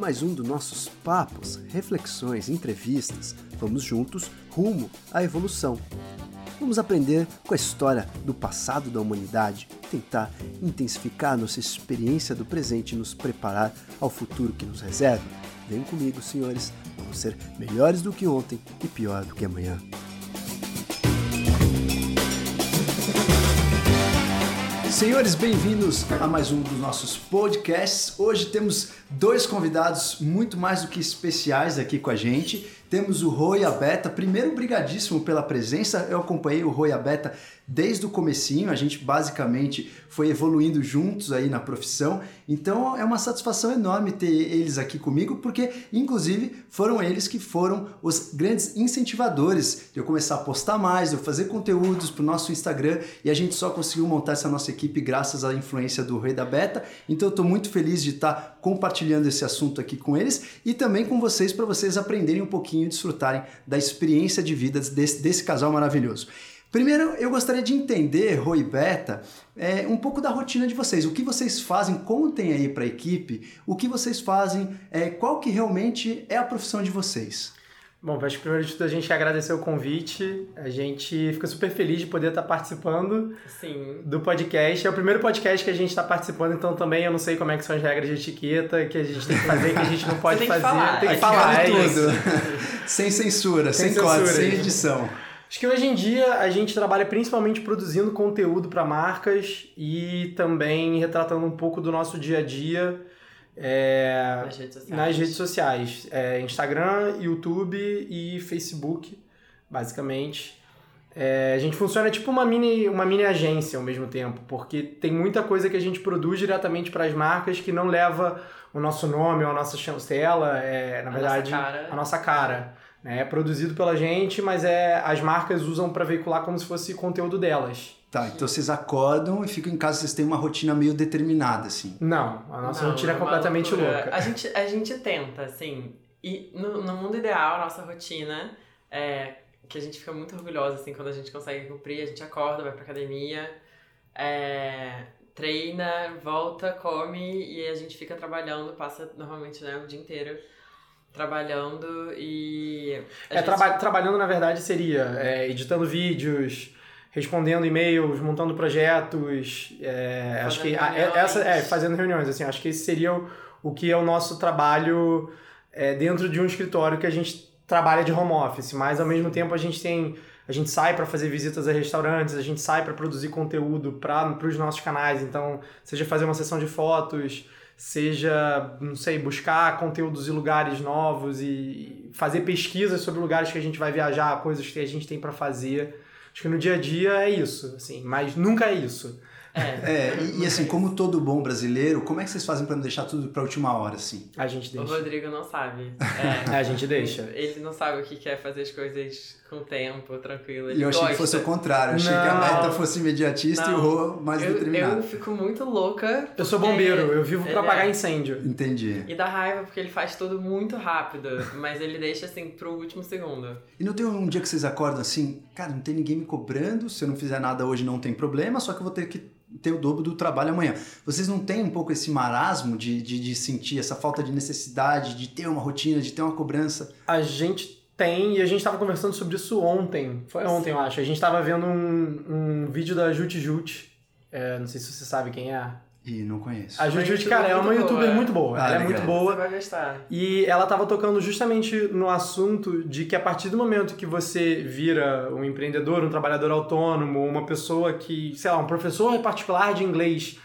mais um dos nossos papos, reflexões, entrevistas. Vamos juntos rumo à evolução. Vamos aprender com a história do passado da humanidade, tentar intensificar nossa experiência do presente e nos preparar ao futuro que nos reserva. Vem comigo, senhores, vamos ser melhores do que ontem e pior do que amanhã. Senhores, bem-vindos a mais um dos nossos podcasts. Hoje temos dois convidados muito mais do que especiais aqui com a gente. Temos o Roy Abeta, primeiro brigadíssimo pela presença. Eu acompanhei o Roy Abeta desde o comecinho, a gente basicamente foi evoluindo juntos aí na profissão. Então é uma satisfação enorme ter eles aqui comigo, porque inclusive foram eles que foram os grandes incentivadores de eu começar a postar mais, de eu fazer conteúdos para o nosso Instagram e a gente só conseguiu montar essa nossa equipe graças à influência do Rei da Beta. Então eu estou muito feliz de estar compartilhando esse assunto aqui com eles e também com vocês para vocês aprenderem um pouquinho e desfrutarem da experiência de vida desse, desse casal maravilhoso. Primeiro, eu gostaria de entender, Rui Beta, é, um pouco da rotina de vocês. O que vocês fazem, contem aí para a equipe, o que vocês fazem, é, qual que realmente é a profissão de vocês. Bom, acho que primeiro de tudo a gente agradecer o convite. A gente fica super feliz de poder estar participando Sim. do podcast. É o primeiro podcast que a gente está participando, então também eu não sei como é que são as regras de etiqueta que a gente tem que fazer, que a gente não pode tem que fazer. falar. Tem que Aqui falar. é tudo. sem censura, sem, Sem corte, censura. sem edição. Acho que hoje em dia a gente trabalha principalmente produzindo conteúdo para marcas e também retratando um pouco do nosso dia a dia é, Nas redes sociais. nas redes sociais. É, Instagram, YouTube e Facebook, basicamente. É, a gente funciona tipo uma mini, uma mini agência ao mesmo tempo, porque tem muita coisa que a gente produz diretamente para as marcas que não leva o nosso nome ou a nossa chancela, é, na A verdade, nossa cara. a nossa cara. né? É produzido pela gente, mas é as marcas usam para veicular como se fosse conteúdo delas. Tá, então vocês acordam e ficam em casa, vocês têm uma rotina meio determinada, assim. Não, a nossa Não, rotina é completamente loucura. louca. A gente, a gente tenta, assim. E no, no mundo ideal, a nossa rotina é que a gente fica muito orgulhosa, assim, quando a gente consegue cumprir. A gente acorda, vai pra academia, é, treina, volta, come e a gente fica trabalhando, passa normalmente né, o dia inteiro trabalhando e. É, gente- traba- trabalhando, na verdade, seria é, editando vídeos, respondendo e-mails, montando projetos. é, acho que Fazendo a- é- essa é reuniões. fazendo reuniões. Assim, acho que esse seria o, o que é o nosso trabalho é, dentro de um escritório que a gente trabalha de home office, mas ao mesmo tempo a gente tem a gente sai para fazer visitas a restaurantes, a gente sai para produzir conteúdo para os nossos canais, então seja fazer uma sessão de fotos, seja, não sei, buscar conteúdos e lugares novos e fazer pesquisas sobre lugares que a gente vai viajar, coisas que a gente tem para fazer. Acho que no dia a dia é isso, assim, mas nunca é isso. É, É, e, e assim, como todo bom brasileiro, como é que vocês fazem para não deixar tudo pra última hora, assim? A gente o deixa. Rodrigo não sabe. É, a gente deixa. Ele não sabe o que quer fazer as coisas com tempo, tranquilo. Ele E eu achei gosta. que fosse o contrário, eu achei que a Não. meta fosse imediatista e o Rô mais eu, determinado. eu fico muito louca. Eu sou bombeiro, eu vivo para ele apagar é- incêndio. Entendi. E dá raiva porque ele faz tudo muito rápido, mas ele deixa assim pro último segundo. E não tem um dia que vocês acordam assim, cara, não tem ninguém me cobrando, se eu não fizer nada hoje não tem problema, só que eu vou ter que ter o dobro do trabalho amanhã. Vocês não têm um pouco esse marasmo de, de, de sentir essa falta de necessidade, de ter uma rotina, de ter uma cobrança? A gente tem, e a gente estava conversando sobre isso ontem. Foi ontem, eu acho. A gente estava vendo um, um vídeo da Jut Jut. É, não sei se você sabe quem é. E não conheço. A Uma Jut Jut, youtuber cara, é uma muito youtuber boa. muito boa. Ah, ela é legal. muito boa. Você vai gostar. E ela estava tocando justamente no assunto de que a partir do momento que você vira um empreendedor, um trabalhador autônomo, uma pessoa que, sei lá, um professor particular de inglês,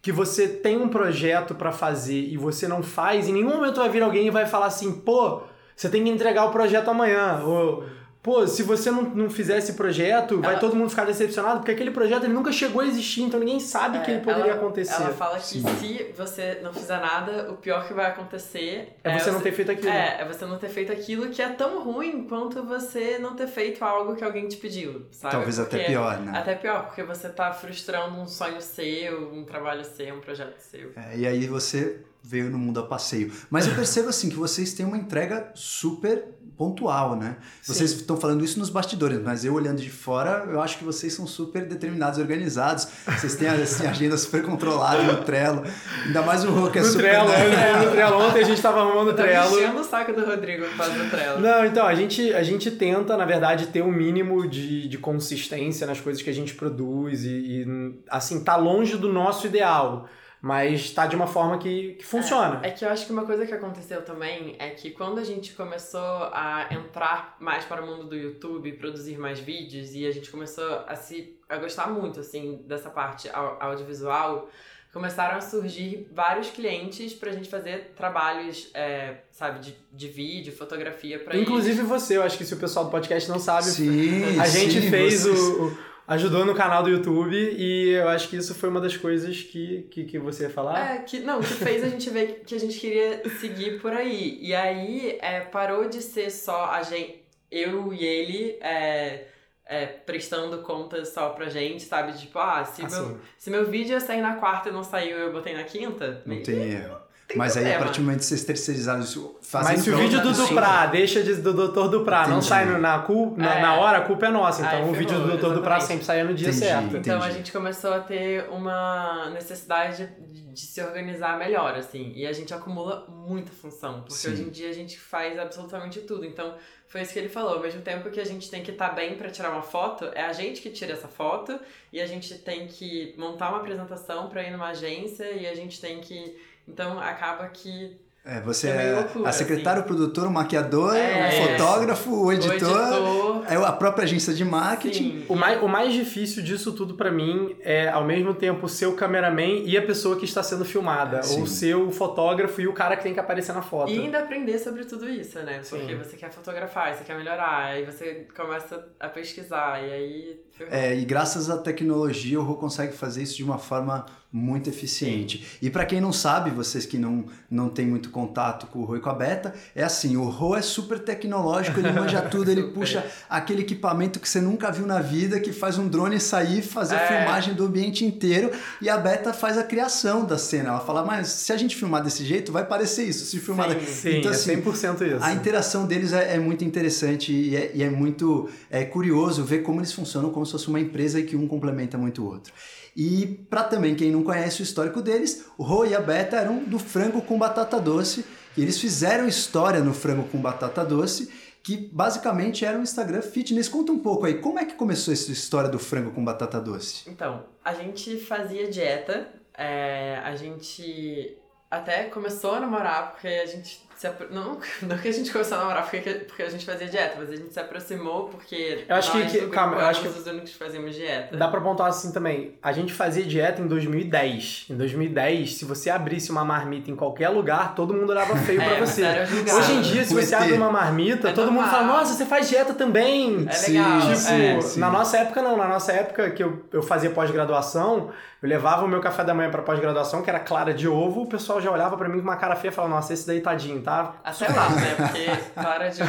que você tem um projeto para fazer e você não faz, em nenhum momento vai vir alguém e vai falar assim, pô, você tem que entregar o projeto amanhã. Ou, pô, se você não, não fizer esse projeto, vai Ela- todo mundo ficar decepcionado, porque aquele projeto ele nunca chegou a existir, então ninguém sabe que É, ele poderia ela- acontecer. Ela fala que Sim. se você não fizer nada, o pior que vai acontecer É você não ter feito aquilo. É, é você não ter feito aquilo que é tão ruim quanto você não ter feito algo que alguém te pediu, sabe? Talvez até Porque- pior, né? Até pior, porque você tá frustrando um sonho seu, um trabalho seu, um projeto seu. É, e aí você veio no mundo a passeio. Mas eu percebo assim que vocês têm uma entrega super pontual, né? Vocês Sim. estão falando isso nos bastidores, mas eu olhando de fora, eu acho que vocês são super determinados, organizados. Vocês têm assim, a agenda super controlada no Trello. Ainda mais o Rô, que é no super... Trello, né? no Trello. Ontem a gente tava arrumando o Trello. enchendo o saco do Rodrigo por causa do Trello. Não, então, a gente, a gente tenta, na verdade, ter um mínimo de, de consistência nas coisas que a gente produz e, e, assim, tá longe do nosso ideal, mas tá de uma forma que, que funciona. É que eu acho que uma coisa que aconteceu também é que quando a gente começou a entrar mais para o mundo do YouTube, produzir mais vídeos e a gente começou a se a gostar muito assim dessa parte au- audiovisual, começaram a surgir vários clientes pra gente fazer trabalhos, é, sabe, de, de vídeo, fotografia pra Inclusive você, eu acho que se o pessoal do podcast não sabe, Sim, a gente sim, fez vocês- o, o- ajudou no canal do YouTube e eu acho que isso foi uma das coisas que, que, que você ia falar. É, que, não, que fez a gente ver que a gente queria seguir por aí. E aí é, parou de ser só a gente, eu e ele é, é, prestando contas só pra gente, sabe? Tipo, ah, se, meu, Assim, se meu vídeo ia sair na quarta e não saiu eu botei na quinta, Não tem erro. Tem Mas aí, a problema. partir do momento que vocês terceirizaram isso, fazem mas se o vídeo do Duprá deixa de, do Dr. Duprá não sai na, cul, na, É. na hora, a culpa é nossa. Aí Então o vídeo do Dr. Duprá sempre saia no dia Entendi, certo. entendi. Então a gente começou a ter uma necessidade de, de se organizar melhor, assim. E a gente acumula muita função, porque Sim. hoje em dia a gente faz absolutamente tudo. Então foi isso que ele falou. Ao mesmo tempo que a gente tem que estar bem para tirar uma foto, é a gente que tira essa foto e a gente tem que montar uma apresentação para ir numa agência e a gente tem que. Então acaba que É, você É é loucura, a secretária, o produtor, o maquiador, É. o fotógrafo, o o editor, editor. é a própria agência de marketing. Sim, O mais, o mais difícil disso tudo pra mim é, ao mesmo tempo, ser o cameraman e a pessoa que está sendo filmada. Sim. Ou ser o fotógrafo e o cara que tem que aparecer na foto. E ainda aprender sobre tudo isso, né? Porque Sim. você quer fotografar, você quer melhorar, aí você começa a pesquisar, e aí. É, e graças à tecnologia o Rô consegue fazer isso de uma forma muito eficiente. E para quem não sabe, vocês que não, não têm muito contato com o Rô e com a Beta, é assim, o Rô é super tecnológico, ele manja tudo, ele puxa aquele equipamento que você nunca viu na vida, que faz um drone sair, fazer a É. filmagem do ambiente inteiro, e a Beta faz a criação da cena. Ela fala, mas se a gente filmar desse jeito, vai parecer isso. Se filmar Sim. Sim, Então, é assim, 100% isso. a interação deles é, é muito interessante e é, e é muito é, curioso ver como eles funcionam como se fosse uma empresa e que um complementa muito o outro. E para também quem não conhece o histórico deles, o Ro e a Beta eram do frango com batata doce e eles fizeram história no frango com batata doce que basicamente era um Instagram fitness. Conta um pouco aí, como é que começou essa história do frango com batata doce? Então, a gente fazia dieta, é, a gente até começou a namorar porque a gente. Não, não que a gente começou a namorar porque, porque a gente fazia dieta, mas a gente se aproximou porque Eu acho que- nós que- calma, eu acho éramos os únicos que fazíamos dieta. Dá pra pontuar assim também. A gente fazia dieta em 2010. Em 2010, se você abrisse uma marmita em qualquer lugar, todo mundo olhava feio pra É, você. você era julgado. Hoje em dia, se você abre uma marmita, É todo mundo normal. fala, nossa, você faz dieta também. É Sim, legal. Tipo, é. sim. na nossa época não, na nossa época que eu, eu fazia pós-graduação, eu levava o meu café da manhã pra pós-graduação, que era clara de ovo, o pessoal já olhava pra mim com uma cara feia e falava, nossa, esse daí tadinho, tá? Até lá, né? Porque clara de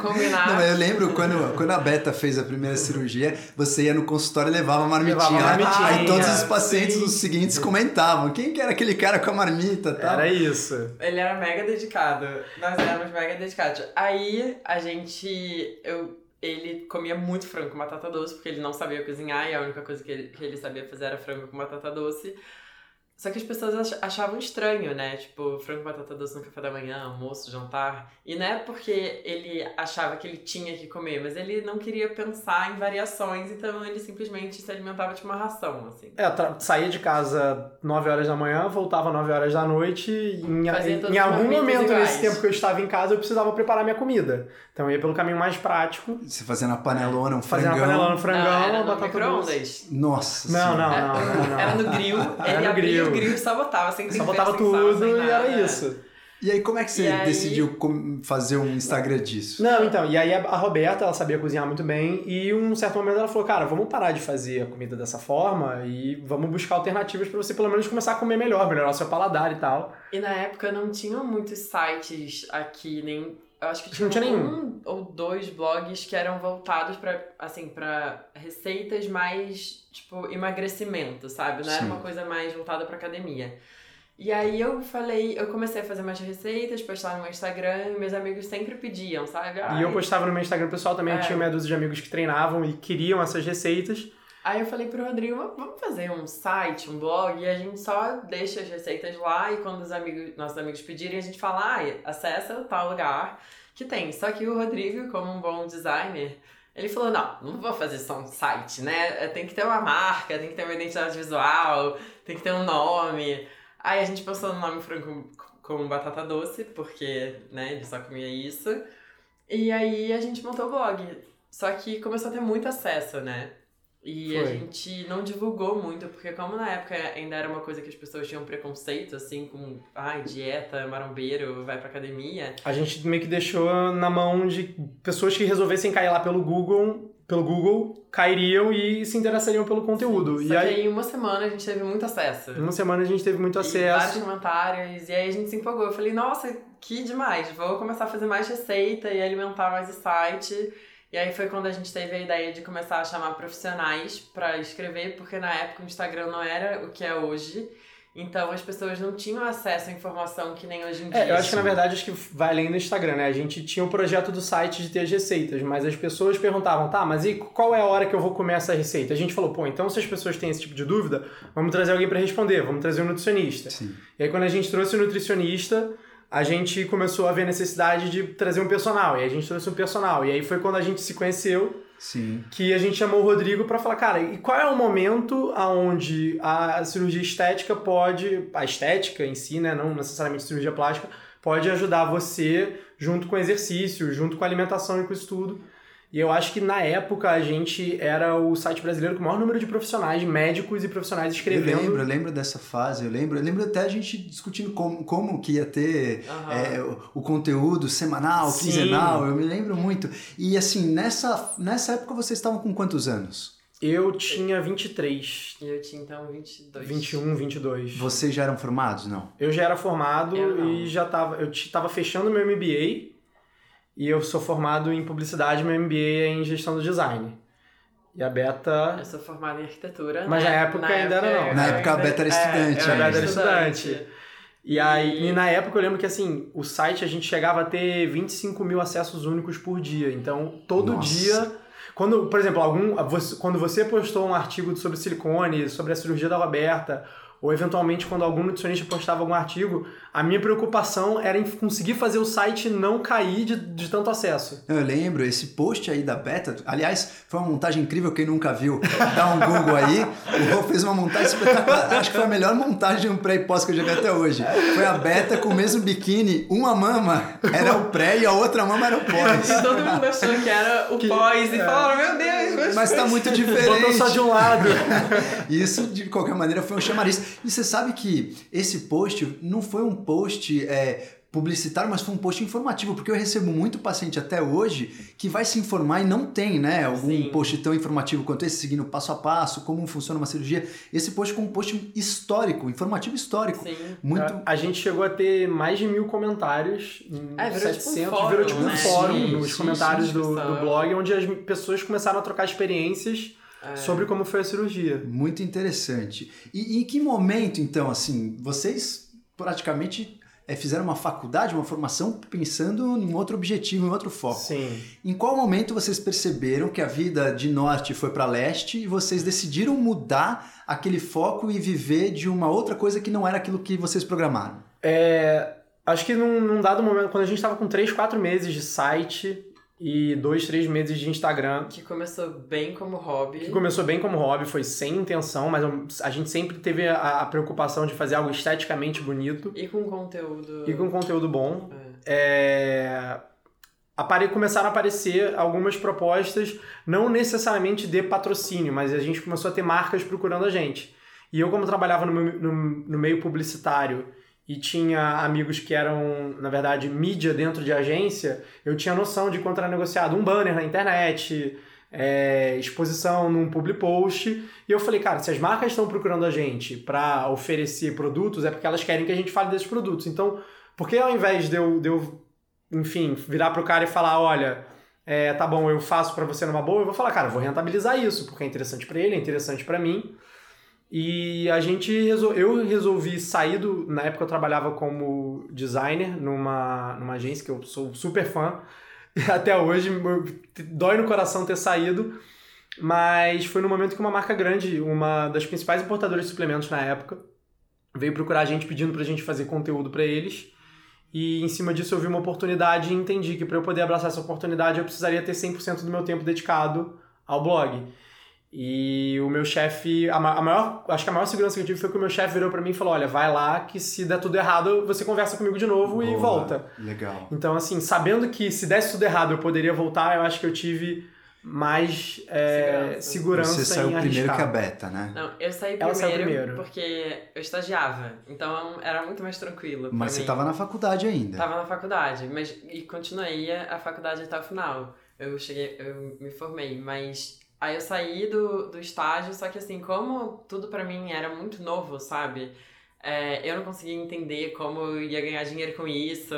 combinar. Não, mas eu lembro quando, quando a Beta fez a primeira cirurgia, você ia no consultório e levava a marmitinha. Levava a marmitinha, Aí todos os pacientes os seguintes comentavam. Quem que era aquele cara com a marmita e tal? Era isso. Ele era mega dedicado. Nós éramos mega dedicados. Aí a gente. Eu, ele comia muito frango com batata doce, porque ele não sabia cozinhar e a única coisa que ele, que ele sabia fazer era frango com batata doce. Só que as pessoas ach- achavam estranho, né? Tipo, frango batata doce no café da manhã, almoço, jantar. E não é porque ele achava que ele tinha que comer, mas ele não queria pensar em variações, então ele simplesmente se alimentava de uma ração, assim. É, saía de casa 9 horas da manhã, voltava 9 horas da noite. E em, em, em algum momento iguais. nesse tempo que eu estava em casa, eu precisava preparar minha comida. Então eu ia pelo caminho mais prático, Você fazendo a panelona, um fazer uma frangão. panelona no frangão, não, era no batata doce. Nossa Não, não, não, não, não. Era no grill, Era ele no abria grill. O grill e só botava, sem Só tempero, botava sem sal, tudo sem e era isso. E aí, como é que você aí- decidiu fazer um Instagram disso? Não, então, e aí a Roberta, ela sabia cozinhar muito bem, e um certo momento ela falou, cara, vamos parar de fazer a comida dessa forma e vamos buscar alternativas pra você pelo menos começar a comer melhor, melhorar o seu paladar e tal. E na época não tinham muitos sites aqui, nem. Eu acho que Não tinha, tinha um ou dois blogs que eram voltados pra, assim, para receitas mais, tipo, emagrecimento, sabe? Não era Sim. uma coisa mais voltada pra academia. E aí eu falei, eu comecei a fazer mais receitas, postar no meu Instagram, e meus amigos sempre pediam, sabe? Ai. E eu postava no meu Instagram pessoal também, é. eu tinha meia dúzia de amigos que treinavam e queriam essas receitas. Aí eu falei pro Rodrigo, vamos fazer um site, um blog, e a gente só deixa as receitas lá e quando os amigos, nossos amigos pedirem, a gente fala, ah, acessa tal lugar que tem. Só que o Rodrigo, como um bom designer, ele falou, não, não vou fazer só um site, né? Tem que ter uma marca, tem que ter uma identidade visual, tem que ter um nome. Aí a gente pensou no nome frango com batata doce, porque, né, ele só comia isso. E aí a gente montou o blog. Só que começou a ter muito acesso, né? E Foi. a gente não divulgou muito, porque como na época ainda era uma coisa que as pessoas tinham preconceito, assim, com, ai, dieta, marombeiro, vai pra academia. A gente meio que deixou na mão de pessoas que resolvessem cair lá pelo Google, pelo Google, cairiam e se interessariam pelo conteúdo. Sim, e aí, em uma semana a gente teve muito acesso. Em uma semana a gente teve muito acesso. E vários comentários, e aí a gente se empolgou. Eu falei, nossa, que demais, vou começar a fazer mais receita e alimentar mais o site. E aí foi quando a gente teve a ideia de começar a chamar profissionais para escrever, porque na época o Instagram não era o que é hoje. Então as pessoas não tinham acesso à informação que nem hoje em dia. É, eu acho que na verdade acho que vai além do Instagram, né? A gente tinha o um projeto do site de ter as receitas, mas as pessoas perguntavam, tá, mas e qual é a hora que eu vou comer essa receita? A gente falou, pô, então se as pessoas têm esse tipo de dúvida, vamos trazer alguém para responder, vamos trazer um nutricionista. Sim. E aí quando a gente trouxe o nutricionista, a gente começou a ver a necessidade de trazer um personal. E a gente trouxe um personal. E aí foi quando a gente se conheceu. Sim. Que a gente chamou o Rodrigo para falar, cara, e qual é o momento aonde a cirurgia estética pode, a estética em si, né, não necessariamente cirurgia plástica, pode ajudar você junto com exercício, junto com alimentação e com isso tudo. E eu acho que na época a gente era o site brasileiro com o maior número de profissionais, médicos e profissionais escrevendo. Eu lembro, eu lembro dessa fase, eu lembro, eu lembro até a gente discutindo como, como que ia ter uhum. é, o, o, conteúdo semanal, Sim. quinzenal, eu me lembro muito. E assim, nessa, nessa época vocês estavam com quantos anos? Eu tinha 23. E eu tinha então 22. 21, 22. Vocês já eram formados, não? Eu já era formado e já tava. Eu tava fechando meu MBA e eu sou formado em publicidade, meu MBA é em gestão do design. E a Beta. Eu sou formada em arquitetura. Mas né? na época na ainda época, era não. Na época a Beta era estudante. É, a Beta era estudante. E aí, e na época eu lembro que assim, o site a gente chegava a ter 25 mil acessos únicos por dia. Então, todo Nossa. dia. Quando, por exemplo, algum, quando você postou um artigo sobre silicone, sobre a cirurgia da Roberta, ou eventualmente quando algum nutricionista postava algum artigo, a minha preocupação era em conseguir fazer o site não cair de, de tanto acesso. Eu lembro, esse post aí da Beta, aliás, foi uma montagem incrível, quem nunca viu, dá um Google aí, o Rô fez uma montagem espetacular, acho que foi a melhor montagem um pré e pós que eu já vi até hoje. Foi a Beta com o mesmo biquíni, uma mama era o pré e a outra mama era o pós. E todo mundo achou que era o que, pós e é. falaram, meu Deus, mas, mas tá muito diferente. Botou só de um lado. Isso, de qualquer maneira, foi um chamariz. E você sabe que esse post não foi um post é, publicitário, mas foi um post informativo, porque eu recebo muito paciente até hoje que vai se informar e não tem, né? Algum Sim. post tão informativo quanto esse, seguindo passo a passo, como funciona uma cirurgia. Esse post foi um post histórico, informativo histórico. Sim. Muito... A, a gente chegou a ter mais de mil comentários, é, virou 700, tipo um fórum, virou tipo um né? fórum sim, nos sim, comentários do, do blog, onde as pessoas começaram a trocar experiências é. sobre como foi a cirurgia. Muito interessante. E, e em que momento, então, assim, vocês praticamente é, fizeram uma faculdade, uma formação pensando em outro objetivo, em outro foco. Sim. Em qual momento vocês perceberam que a vida de norte foi para leste e vocês decidiram mudar aquele foco e viver de uma outra coisa que não era aquilo que vocês programaram? É, acho que num, num dado momento, quando a gente estava com 3, 4 meses de site, e dois, três meses de Instagram. Que começou bem como hobby. Que começou bem como hobby, foi sem intenção, mas a gente sempre teve a, a preocupação de fazer algo esteticamente bonito. E com conteúdo. E com conteúdo bom. É. é... Apare... Começaram a aparecer algumas propostas, não necessariamente de patrocínio, mas a gente começou a ter marcas procurando a gente. E eu, como trabalhava no, no, no meio publicitário e tinha amigos que eram, na verdade, mídia dentro de agência, eu tinha noção de quanto era negociado um banner na internet, é, exposição num public post. E eu falei, cara, se as marcas estão procurando a gente para oferecer produtos, é porque elas querem que a gente fale desses produtos. Então, por que ao invés de eu, de eu enfim, virar pro cara e falar, olha, é, tá bom, eu faço para você numa boa, eu vou falar, cara, vou rentabilizar isso, porque é interessante para ele, é interessante para mim. E a gente resol... eu resolvi sair do. Na época eu trabalhava como designer numa, numa agência que eu sou super fã. Até hoje, dói no coração ter saído. Mas foi no momento que uma marca grande, uma das principais importadoras de suplementos na época, veio procurar a gente pedindo pra gente fazer conteúdo para eles. E em cima disso eu vi uma oportunidade e entendi que para eu poder abraçar essa oportunidade eu precisaria ter 100% do meu tempo dedicado ao blog. E o meu chefe, a maior, acho que a maior segurança que eu tive foi que o meu chefe virou para mim e falou: "Olha, vai lá que se der tudo errado, você conversa comigo de novo Boa, e volta". Legal. Então assim, sabendo que se desse tudo errado eu poderia voltar, eu acho que eu tive mais é, segurança. segurança Você saiu primeiro que a Beta, né? Não, eu saí primeiro, saiu primeiro porque eu estagiava, então era muito mais tranquilo. Mas você estava na faculdade ainda? Tava na faculdade, mas e continuei a faculdade até o final. Eu cheguei, eu me formei, mas aí eu saí do, do estágio, só que assim, como tudo para mim era muito novo, sabe? É, eu não conseguia entender como eu ia ganhar dinheiro com isso.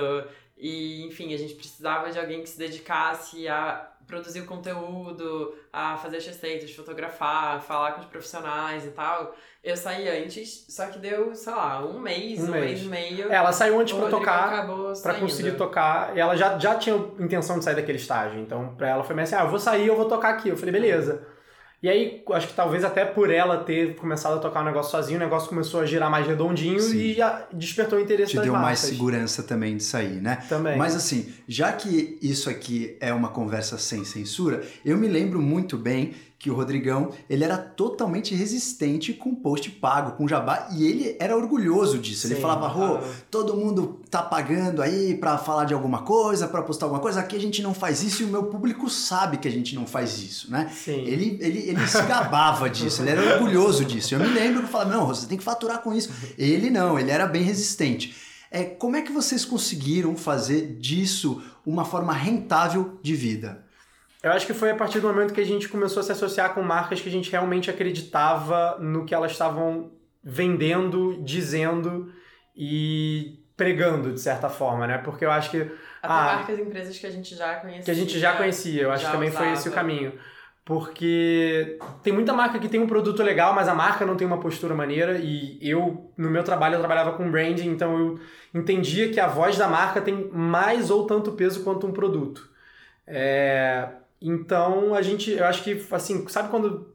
E, enfim, a gente precisava de alguém que se dedicasse a produzir o conteúdo, a fazer as receitas, fotografar, falar com os profissionais e tal. Eu saí antes, só que deu, sei lá, um mês, um, um mês. mês e meio. Ela saiu antes pra tocar, pra conseguir tocar. E ela já, já tinha intenção de sair daquele estágio. Então, pra ela foi meio assim, ah, eu vou sair, eu vou tocar aqui. Eu falei, beleza. E aí, acho que talvez até por ela ter começado a tocar o um negócio sozinho, o negócio começou a girar mais redondinho Sim. e despertou o interesse Te das deu marcas. mais segurança também de sair, né? Também. Mas assim, já que isso aqui é uma conversa sem censura, eu me lembro muito bem que o Rodrigão, ele era totalmente resistente com post pago, com jabá, e ele era orgulhoso disso. Sim, ele falava, Rô, todo mundo tá pagando aí para falar de alguma coisa, para postar alguma coisa, aqui a gente não faz isso e o meu público sabe que a gente não faz isso, né? Sim. Ele, ele, ele se gabava disso, ele era orgulhoso disso. Eu me lembro que eu falava, não, você tem que faturar com isso. Ele não, ele era bem resistente. É, como é que vocês conseguiram fazer disso uma forma rentável de vida? Eu acho que foi a partir do momento que a gente começou a se associar com marcas que a gente realmente acreditava no que elas estavam vendendo, dizendo e pregando, de certa forma, né? Porque eu acho que. Até ah, marcas e empresas que a gente já conhecia. Que a gente já conhecia, eu acho que também usava. foi esse o caminho. Porque tem muita marca que tem um produto legal, mas a marca não tem uma postura maneira. E eu, no meu trabalho, eu trabalhava com branding, então eu entendia que a voz da marca tem mais ou tanto peso quanto um produto. É, então a gente, eu acho que, assim, sabe quando.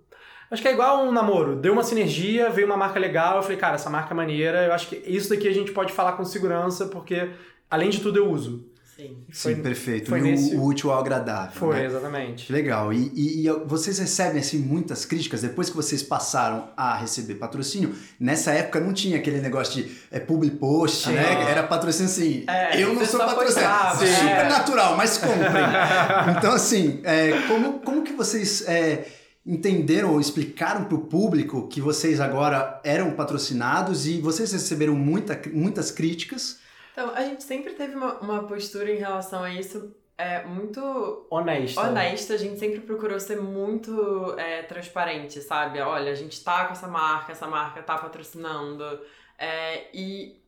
Acho que é igual um namoro. Deu uma sinergia, veio uma marca legal, eu falei, cara, essa marca é maneira, eu acho que isso daqui a gente pode falar com segurança, porque além de tudo eu uso. Sim, foi, perfeito. Foi nesse... o útil ao agradável. Foi, né? exatamente. Legal. E, e, e, vocês recebem assim muitas críticas depois que vocês passaram a receber patrocínio. Nessa época não tinha aquele negócio de é, public post, né? Era patrocínio assim. É, eu não sou patrocinado. Super é. natural, mas comprem. então, assim, é, como, como que vocês. É, entenderam ou explicaram para o público que vocês agora eram patrocinados e vocês receberam muita, muitas críticas então, a gente sempre teve uma, uma postura em relação a isso é, muito honesta. honesta. A gente sempre procurou ser muito é, transparente, sabe? Olha, a gente tá com essa marca, essa marca tá patrocinando. É, e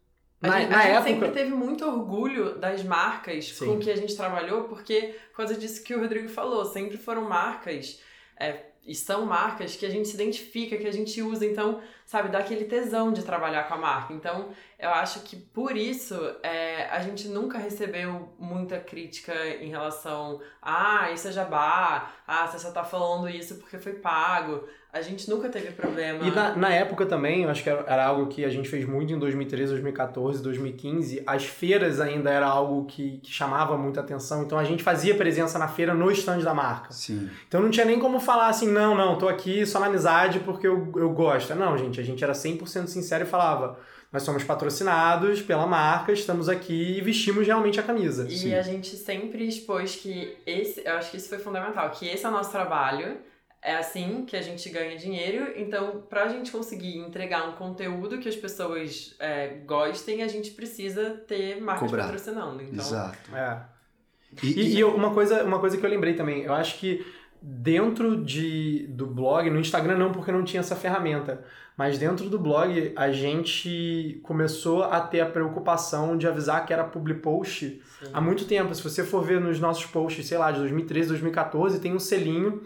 a, na, gente, na a gente época... sempre teve muito orgulho das marcas Sim. com que a gente trabalhou, porque, por causa disso que o Rodrigo falou, sempre foram marcas. É, e são marcas que a gente se identifica, que a gente usa, então, sabe, dá aquele tesão de trabalhar com a marca. Então, eu acho que por isso é, a gente nunca recebeu muita crítica em relação ah, isso é jabá, ah, você só tá falando isso porque foi pago. A gente nunca teve problema. E na, na época também, eu acho que era, era, algo que a gente fez muito em 2013, 2014, 2015. As feiras ainda era algo que, que chamava muita atenção. Então a gente fazia presença na feira no stand da marca. Sim. Então não tinha nem como falar assim, não, não, tô aqui só na amizade porque eu, eu gosto. Não, gente, a gente era 100% sincero e falava nós somos patrocinados pela marca, estamos aqui e vestimos realmente a camisa. E Sim. a gente sempre expôs que esse, eu acho que isso foi fundamental, que esse é o nosso trabalho, é assim que a gente ganha dinheiro, então para a gente conseguir entregar um conteúdo que as pessoas é, gostem, a gente precisa ter marcas Cobrar. patrocinando. Então, Exato. É. E, e, e, uma, coisa, uma coisa que eu lembrei também, eu acho que dentro de, do blog, no Instagram não, porque não tinha essa ferramenta, mas dentro do blog a gente começou a ter a preocupação de avisar que era public post Sim. há muito tempo. Se você for ver nos nossos posts, sei lá, de 2013, 2014, tem um selinho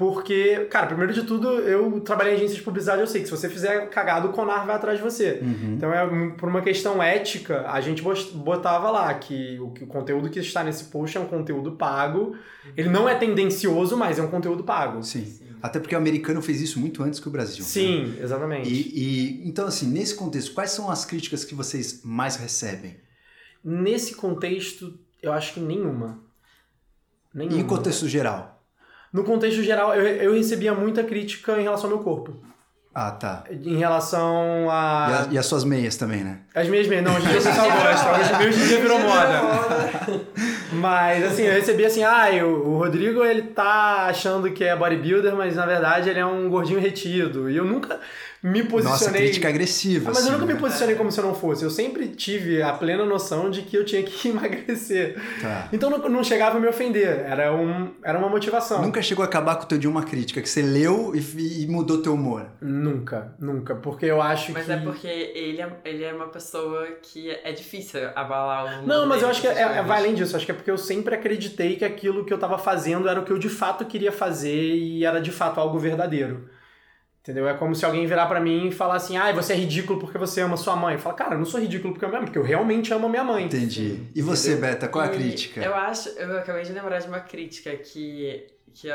Porque, cara, primeiro de tudo, eu trabalhei em agência de publicidade, eu sei que se você fizer cagado, o Conar vai atrás de você. Uhum. Então, é, por uma questão ética, a gente bot- botava lá que o, que o conteúdo que está nesse post é um conteúdo pago. Ele não é tendencioso, mas é um conteúdo pago. Sim. Até porque o americano fez isso muito antes que o Brasil. né? Sim, exatamente. E, e, então, assim, nesse contexto, quais são as críticas que vocês mais recebem? Nesse contexto, eu acho que nenhuma. Nenhuma. E em contexto geral? No contexto geral, eu, eu recebia muita crítica em relação ao meu corpo. Ah, tá. Em relação E, a. a- e as suas meias também, né? As minhas meias, não, hoje em dia o pessoal gosta. Hoje, em dia virou moda. Mas, assim, eu recebi assim, ah, o, o Rodrigo, ele tá achando que é bodybuilder, mas na verdade ele é um gordinho retido. E eu nunca me Nossa, posicionei... crítica agressiva. Ah, mas eu assim, nunca me né? posicionei como se eu não fosse. Eu sempre tive a plena noção de que eu tinha que emagrecer. Tá. Então não, não chegava a me ofender. Era, um, era uma motivação. Nunca chegou a acabar com o teu dia uma crítica que você leu e, e mudou teu humor. Nunca, nunca. Porque eu acho Mas que... é porque ele é, ele é uma pessoa que é difícil abalar o Não, mas eu acho que é, é- vai além disso. Acho que é porque eu sempre acreditei que aquilo que eu tava fazendo era o que eu de fato queria fazer e era de fato algo verdadeiro. Entendeu? É como se alguém virar pra mim e falar assim: ah, você é ridículo porque você ama sua mãe. Fala, cara, eu não sou ridículo porque eu me amo, porque eu realmente amo a minha mãe. Entendi. E você, Beta, qual é a E crítica? Eu acho, eu acabei de lembrar de uma crítica que, que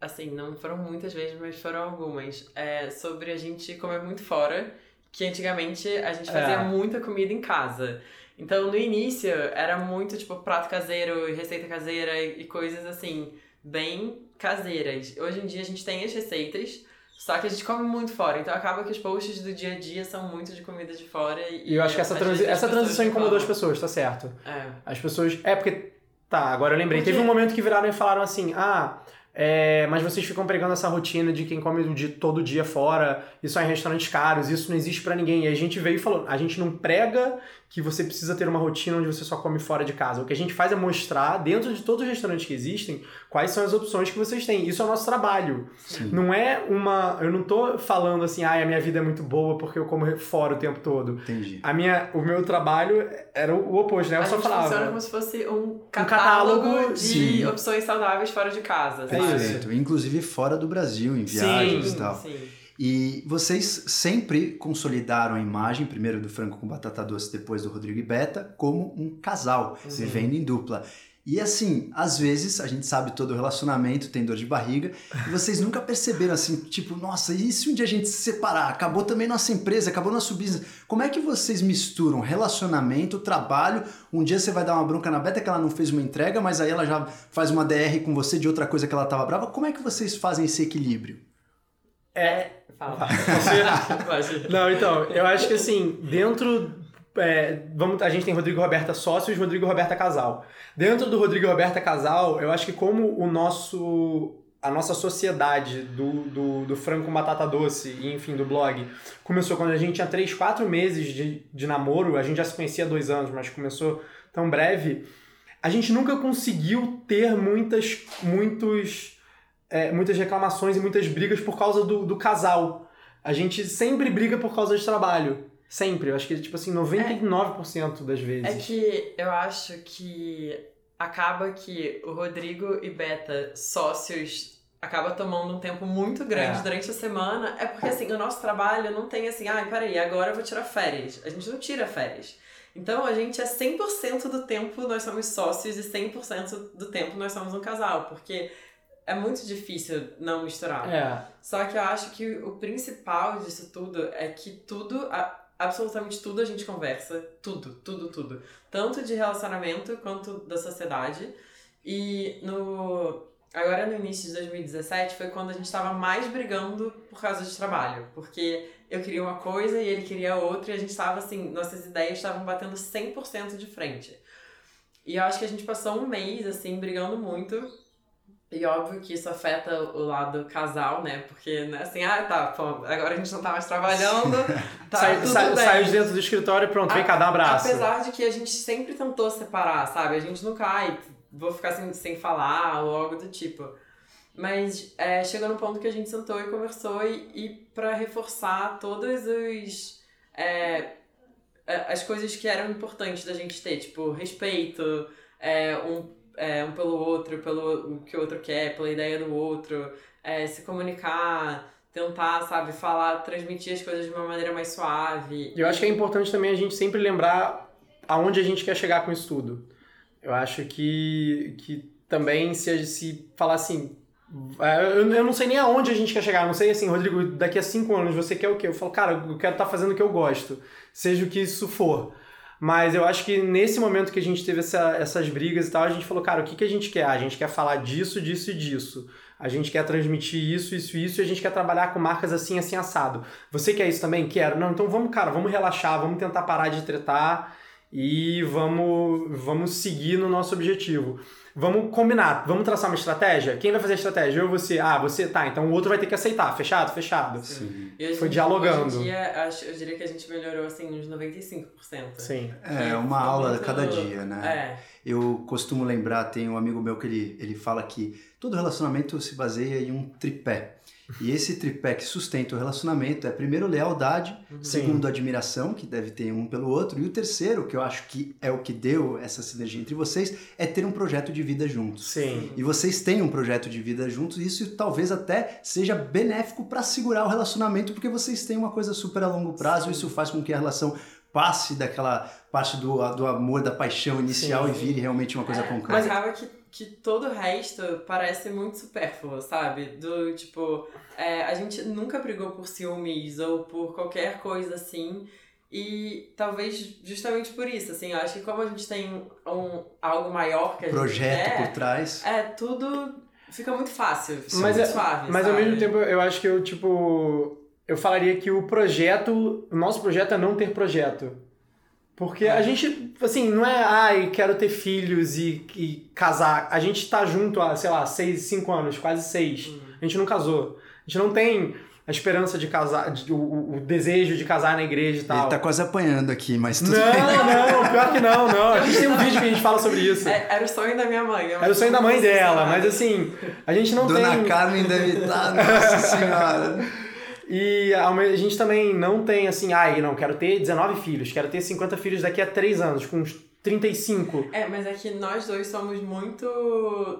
assim, não foram muitas vezes, mas foram algumas. É sobre a gente comer muito fora, que antigamente a gente fazia É. muita comida em casa. Então, no início, era muito, tipo, prato caseiro, e receita caseira e, e coisas, assim, bem caseiras. Hoje em dia, a gente tem as receitas, só que a gente come muito fora. Então, acaba que os posts do dia a dia são muito de comida de fora. E, E eu acho que essa, transi essa transição incomodou as pessoas, tá certo. É. As pessoas. É porque. Tá, agora eu lembrei. Porque- Teve um momento que viraram e falaram assim: ah. É, mas vocês ficam pregando essa rotina de quem come de todo dia fora, isso é em restaurantes caros, isso não existe pra ninguém. E a gente veio e falou: a gente não prega que você precisa ter uma rotina onde você só come fora de casa. O que a gente faz é mostrar, dentro de todos os restaurantes que existem, quais são as opções que vocês têm. Isso é o nosso trabalho. Sim. Não é uma. Eu não tô falando assim, ah, a minha vida é muito boa porque eu como fora o tempo todo. Entendi. A minha, o meu trabalho era o oposto, né? Eu a só gente falava. funciona como se fosse um catálogo, catálogo, de sim. opções saudáveis fora de casa. É sabe? Perfeito. Inclusive fora do Brasil, em viagens Sim, e tal. sim. E vocês sempre consolidaram a imagem, primeiro do Franco com Batata Doce, depois do Rodrigo e Beta, como um casal, Sim. vivendo em dupla. E assim, às vezes, a gente sabe todo relacionamento tem dor de barriga, e vocês nunca perceberam assim, tipo, nossa, e se um dia a gente se separar? Acabou também nossa empresa, acabou nosso business. Como é que vocês misturam relacionamento, trabalho? Um dia você vai dar uma bronca na Beta que ela não fez uma entrega, mas aí ela já faz uma DR com você de outra coisa que ela tava brava. Como é que vocês fazem esse equilíbrio? É. Fala. Você-. Não, então, eu acho que assim, dentro. é, vamos, a gente tem Rodrigo e Roberta sócios, Rodrigo e Roberta casal. Dentro do Rodrigo e Roberta casal, eu acho que como o nosso. A nossa sociedade do, do, do frango com batata doce e, enfim, do blog, começou quando a gente tinha 3, 4 meses de, de namoro, a gente já se conhecia há dois anos, mas começou tão breve, a gente nunca conseguiu ter muitas, muitos, é, muitas reclamações e muitas brigas por causa do, do casal. A gente sempre briga por causa de trabalho. Sempre. Eu acho que, tipo assim, 99% das vezes. É que eu acho que acaba que o Rodrigo e Beta, sócios, acaba tomando um tempo muito grande É. durante a semana. É porque, assim, o nosso trabalho não tem assim, ai, peraí, agora eu vou tirar férias. A gente não tira férias. Então, a gente é 100% do tempo nós somos sócios e 100% do tempo nós somos um casal. Porque é muito difícil não misturar. É. Só que eu acho que o principal disso tudo é que tudo, a- absolutamente tudo a gente conversa. Tudo, tudo, tudo. Tanto de relacionamento quanto da sociedade. E no. Agora no início de 2017 foi quando a gente tava mais brigando por causa de trabalho. Porque eu queria uma coisa e ele queria outra e a gente tava assim, nossas ideias estavam batendo 100% de frente. E eu acho que a gente passou um mês assim, brigando muito. E óbvio que isso afeta o lado casal, né? Porque, né, assim, ah, tá, pô, agora a gente não tá mais trabalhando, tá sai, sai, sai de dentro do escritório e pronto, vem A- cá, dá um abraço. Apesar de que a gente sempre tentou separar, sabe? A gente não cai, vou ficar sem, sem falar ou algo do tipo. Mas é, chegou no ponto que a gente sentou e conversou e, e para reforçar todas os, é, é, as coisas que eram importantes da gente ter, tipo, respeito, é, um, é, um pelo outro, pelo o que o outro quer, pela ideia do outro, é, se comunicar, tentar, sabe, falar, transmitir as coisas de uma maneira mais suave. Eu acho que é importante também a gente sempre lembrar aonde a gente quer chegar com isso tudo. Eu acho que, que também se, se falar assim, é, eu, eu não sei nem aonde a gente quer chegar. Não sei assim, Rodrigo, daqui a cinco anos você quer o quê? Eu falo, cara, eu quero estar tá fazendo o que eu gosto, seja o que isso for. Mas eu acho que nesse momento que a gente teve essa, essas brigas e tal, a gente falou, cara, o que, que a gente quer? A gente quer falar disso, disso e disso. A gente quer transmitir isso, isso e isso, e a gente quer trabalhar com marcas assim, assim, assado. Você quer isso também? Quero. Não, então vamos, cara, vamos relaxar, vamos tentar parar de tretar e vamos, vamos seguir no nosso objetivo. Vamos combinar, vamos traçar uma estratégia? Quem vai fazer a estratégia? Eu ou você? Ah, você, tá, então o outro vai ter que aceitar. Fechado? Fechado. Sim. Foi dialogando. Hoje em dia, acho, eu diria que a gente melhorou assim uns 95%. Sim. É, uma aula muito... cada dia, né? É. Eu costumo lembrar, tem um amigo meu que ele, ele fala que todo relacionamento se baseia em um tripé. E esse tripé que sustenta o relacionamento é primeiro lealdade, uhum. segundo admiração, que deve ter um pelo outro, e o terceiro, que eu acho que é o que deu essa sinergia entre vocês, é ter um projeto de vida juntos. Sim. E vocês têm um projeto de vida juntos, e isso talvez até seja benéfico para segurar o relacionamento, porque vocês têm uma coisa super a longo prazo, Sim. isso faz com que a relação passe daquela parte do, do amor, da paixão inicial Sim. e vire realmente uma coisa é, concreta. Mas acaba que, que todo o resto parece muito supérfluo, sabe? Do tipo, é, a gente nunca brigou por ciúmes ou por qualquer coisa assim. E talvez justamente por isso, assim, eu acho que como a gente tem um, algo maior que a Projeto gente quer, por trás. É, tudo fica muito fácil, fica mas muito é, suave. Mas sabe? ao mesmo tempo eu acho que eu, tipo. Eu falaria que o projeto. O nosso projeto é não ter projeto. Porque a gente, assim, não é, ai, quero ter filhos e, e casar. A gente tá junto há, sei lá, seis, cinco anos, quase seis. Uhum. A gente não casou. A gente não tem a esperança de casar, de, o, o, desejo de casar na igreja e tal. Ele tá quase apanhando aqui, mas tudo não, bem. Não, pior que não, não. A gente tem um vídeo que a gente fala sobre isso. É, era o sonho da minha mãe. Era o sonho da mãe dela, mas assim, a gente não Dona tem... Dona Carmen deve estar, nossa senhora... E a gente também não tem assim, ai, não, quero ter 19 filhos, quero ter 50 filhos daqui a 3 anos, com uns 35. É, mas é que nós dois somos muito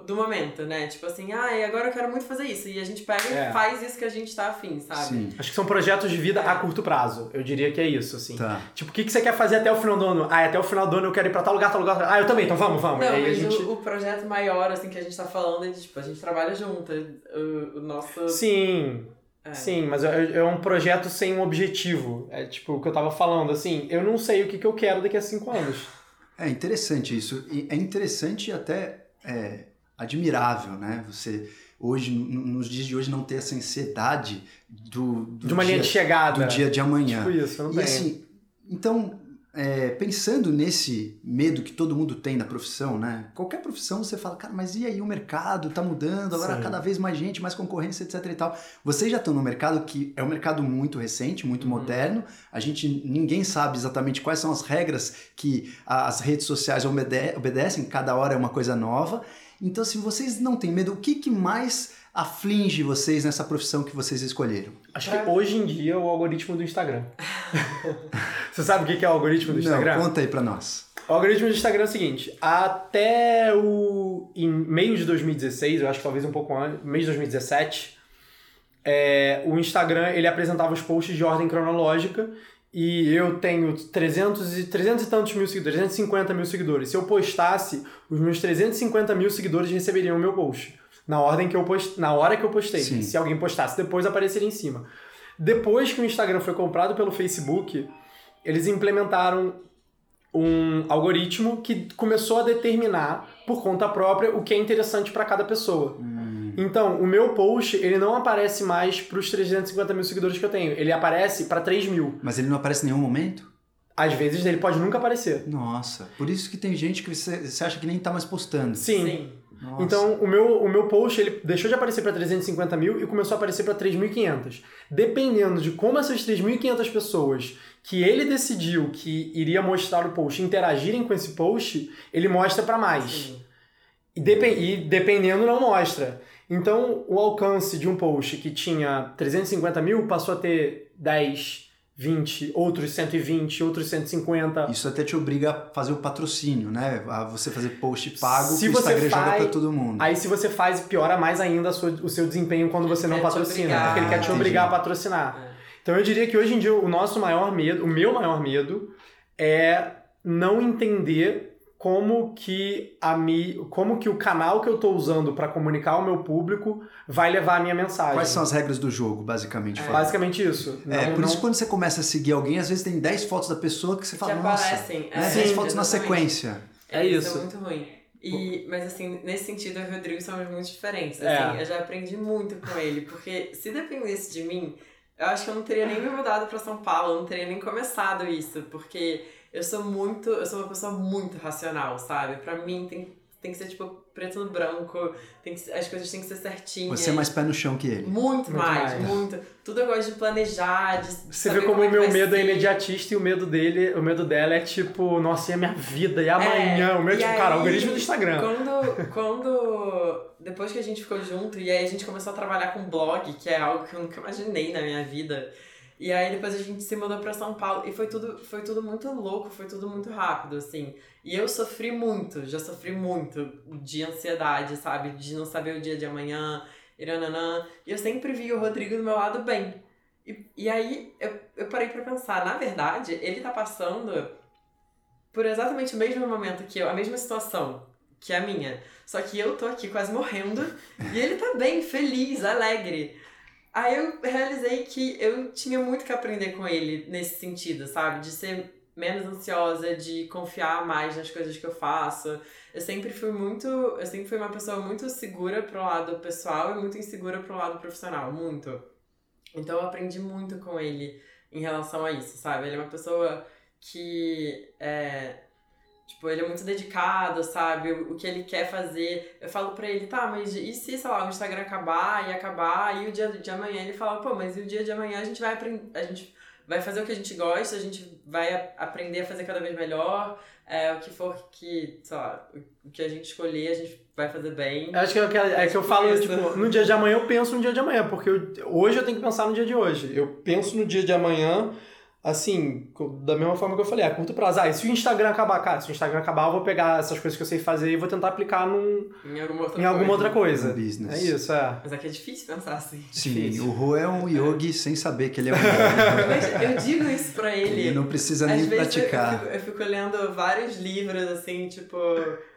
do momento, né? Tipo assim, ai, agora eu quero muito fazer isso. E a gente pega é. e faz isso que a gente tá afim, sabe? Sim. Acho que são projetos de vida é. a curto prazo. Eu diria que é isso, assim. Tá. Tipo, o que, que você quer fazer até o final do ano? Ah, até o final do ano eu quero ir pra tal lugar, tal lugar. Ah, eu também, então vamos, vamos. Não, aí mas a gente... o, o, projeto maior, assim, que a gente tá falando é de, tipo, a gente trabalha junto. O, o nosso... Sim. É. Sim, mas é, é, um projeto sem um objetivo. É tipo o que eu tava falando, assim, eu não sei o que, que eu quero daqui a cinco anos. É interessante isso. E é interessante e até é, admirável, né? Você hoje, nos dias de hoje, não ter essa ansiedade do, do de uma dia, linha de chegada. Do dia de amanhã. Tipo isso, eu não e tenho. assim, então, é, pensando nesse medo que todo mundo tem na profissão, né? Qualquer profissão você fala, cara, mas e aí o mercado tá mudando, agora Sim. cada vez mais gente, mais concorrência, etc e tal. Vocês já estão no mercado que é um mercado muito recente, muito uhum. moderno. A gente ninguém sabe exatamente quais são as regras que as redes sociais obede obedecem, cada hora é uma coisa nova. Então, se vocês não têm medo, o que, que mais aflige vocês nessa profissão que vocês escolheram? Acho que hoje em dia é o algoritmo do Instagram. Você sabe o que é o algoritmo do Instagram? Não, conta aí pra nós. O algoritmo do Instagram é o seguinte: até o em meio de 2016, eu acho que talvez um pouco antes, meio de 2017, é, o Instagram ele apresentava os posts de ordem cronológica e eu tenho 300 e, 300 e tantos mil seguidores, 350 mil seguidores. Se eu postasse, os meus 350 mil seguidores receberiam o meu post na ordem que eu post... na hora que eu postei. Sim. Se alguém postasse depois, apareceria em cima. Depois que o Instagram foi comprado pelo Facebook, eles implementaram um algoritmo que começou a determinar por conta própria o que é interessante para cada pessoa. Hum. Então, o meu post, ele não aparece mais para os 350 mil seguidores que eu tenho. Ele aparece para 3 mil. Mas ele não aparece em nenhum momento? Às vezes ele pode nunca aparecer. Nossa, por isso que tem gente que você, você acha que nem tá mais postando. Sim. Sim. Nossa. Então, o meu, o meu post ele deixou de aparecer para 350 mil e começou a aparecer para 3.500. Dependendo de como essas 3.500 pessoas que ele decidiu que iria mostrar o post interagirem com esse post, ele mostra para mais. E, dep e dependendo, não mostra. Então, o alcance de um post que tinha 350 mil passou a ter 10, 20, outros 120, outros 150. Isso até te obriga a fazer o patrocínio, né? A você fazer post pago Se que o você Instagram joga pra todo mundo. Aí se você faz, piora mais ainda sua- o seu desempenho quando você Ele não quer te patrocina, porque ele quer te Entendi. obrigar a patrocinar. É. Então eu diria que hoje em dia o nosso maior medo, o meu maior medo é não entender como que a mi, como que o canal que eu tô usando para comunicar ao meu público vai levar a minha mensagem. Quais são as regras do jogo, basicamente? falando? Basicamente isso. É, Não- por isso não- quando você começa a seguir alguém, às vezes tem 10 fotos da pessoa que você Que fala, nossa, aparecem. né? é, 10 sim, fotos na exatamente. sequência. É isso. é muito ruim. E, mas assim, nesse sentido, eu e o Rodrigo somos muito diferentes. É. Assim, Eu já aprendi muito com ele, porque se dependesse de mim, eu acho que eu não teria nem me mudado pra São Paulo, eu não teria nem começado isso, porque eu sou muito, eu sou uma pessoa muito racional, sabe? Pra mim tem, tem que ser tipo preto no branco, tem que, ser- as coisas têm que ser certinhas. Você é mais pé no chão que ele. Muito, Muito mais, mais. muito. Tudo eu gosto de planejar, de Você saber vê como é o que meu medo é ser. imediatista e o medo dele, o medo dela é tipo, nossa, e a minha vida, e amanhã? o meu é tipo, aí, cara, algoritmo do Instagram. Quando, quando. Depois que a gente ficou junto, e aí a gente começou a trabalhar com blog, que é algo que eu nunca imaginei na minha vida. E aí depois a gente se mudou pra São Paulo. E foi tudo, foi tudo muito louco, foi tudo muito rápido, assim. E eu sofri muito, já sofri muito de ansiedade, sabe? De não saber o dia de amanhã, irananã. E eu sempre vi o Rodrigo do meu lado bem. E, e aí eu, eu parei pra pensar, na verdade, ele tá passando por exatamente o mesmo momento que eu, a mesma situação que a minha. Só que eu tô aqui quase morrendo e ele tá bem, feliz, alegre. Aí eu realizei que eu tinha muito que aprender com ele nesse sentido, sabe? De ser menos ansiosa, de confiar mais nas coisas que eu faço. Eu sempre fui muito. Eu sempre fui uma pessoa muito segura pro lado pessoal e muito insegura pro lado profissional. Muito. Então eu aprendi muito com ele em relação a isso, sabe? Ele é uma pessoa que é. Tipo, ele é muito dedicado, sabe? O, o que ele quer fazer. Eu falo pra ele, tá, mas e se, sei lá, o Instagram acabar e acabar, e o dia de amanhã ele fala, pô, mas e o dia de amanhã a gente vai aprender. A gente vai fazer o que a gente gosta, a gente vai aprender a fazer cada vez melhor. É, o que for que, sei lá, o- o que a gente escolher, a gente vai fazer bem. Eu Acho que é, que- é que eu falo, isso. tipo, no dia de amanhã eu penso no dia de amanhã, porque eu- hoje eu tenho que pensar no dia de hoje. Eu penso no dia de amanhã, assim, da mesma forma que eu falei, a curto prazo. Ah, e se o Instagram acabar, cara, se o Instagram acabar, eu vou pegar essas coisas que eu sei fazer e vou tentar aplicar num, Em alguma outra em alguma coisa. outra coisa. Business. É isso, é. Mas é que é difícil pensar assim. Sim, Difícil. o Ro é um yogi sem saber que ele é um yogi. Mas eu digo isso pra ele. ele não precisa Às nem praticar. Eu, fico, eu fico lendo vários livros, assim, tipo,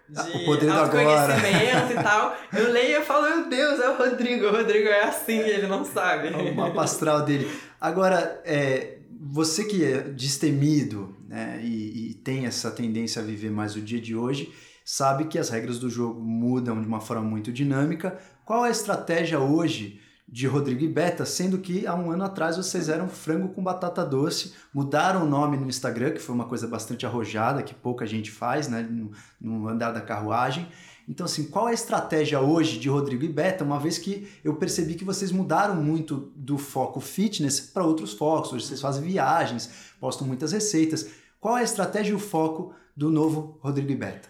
de Ah, o poder do autoconhecimento e tal. Eu leio e eu falo, meu Deus, é o Rodrigo. O Rodrigo é assim, ele não sabe. É o mapa astral dele. Agora, é, você que é destemido né, e, e tem essa tendência a viver mais o dia de hoje, sabe que as regras do jogo mudam de uma forma muito dinâmica. Qual é a estratégia hoje de Rodrigo e Beta, sendo que há um ano atrás vocês eram frango com batata doce, mudaram o nome no Instagram, que foi uma coisa bastante arrojada, que pouca gente faz, né, no, no andar da carruagem. Então, assim, qual é a estratégia hoje de Rodrigo e Beta, uma vez que eu percebi que vocês mudaram muito do foco fitness para outros focos, hoje vocês fazem viagens, postam muitas receitas. Qual é a estratégia e o foco do novo Rodrigo e Beta?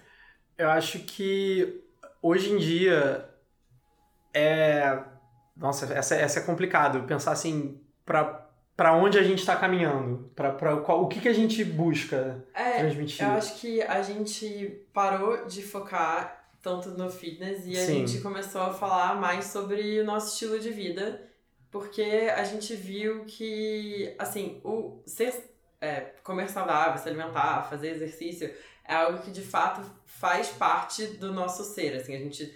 Eu acho que hoje em dia é. Nossa, essa, essa é complicado. Pensar assim, pra, pra onde a gente tá caminhando? Pra, pra qual, o que, que a gente busca É, transmitir? eu acho que a gente parou de focar tanto no fitness e a Sim. gente começou a falar mais sobre o nosso estilo de vida, porque a gente viu que, assim, o ser, é, comer saudável, se alimentar, fazer exercício, é algo que de fato faz parte do nosso ser, assim, a gente,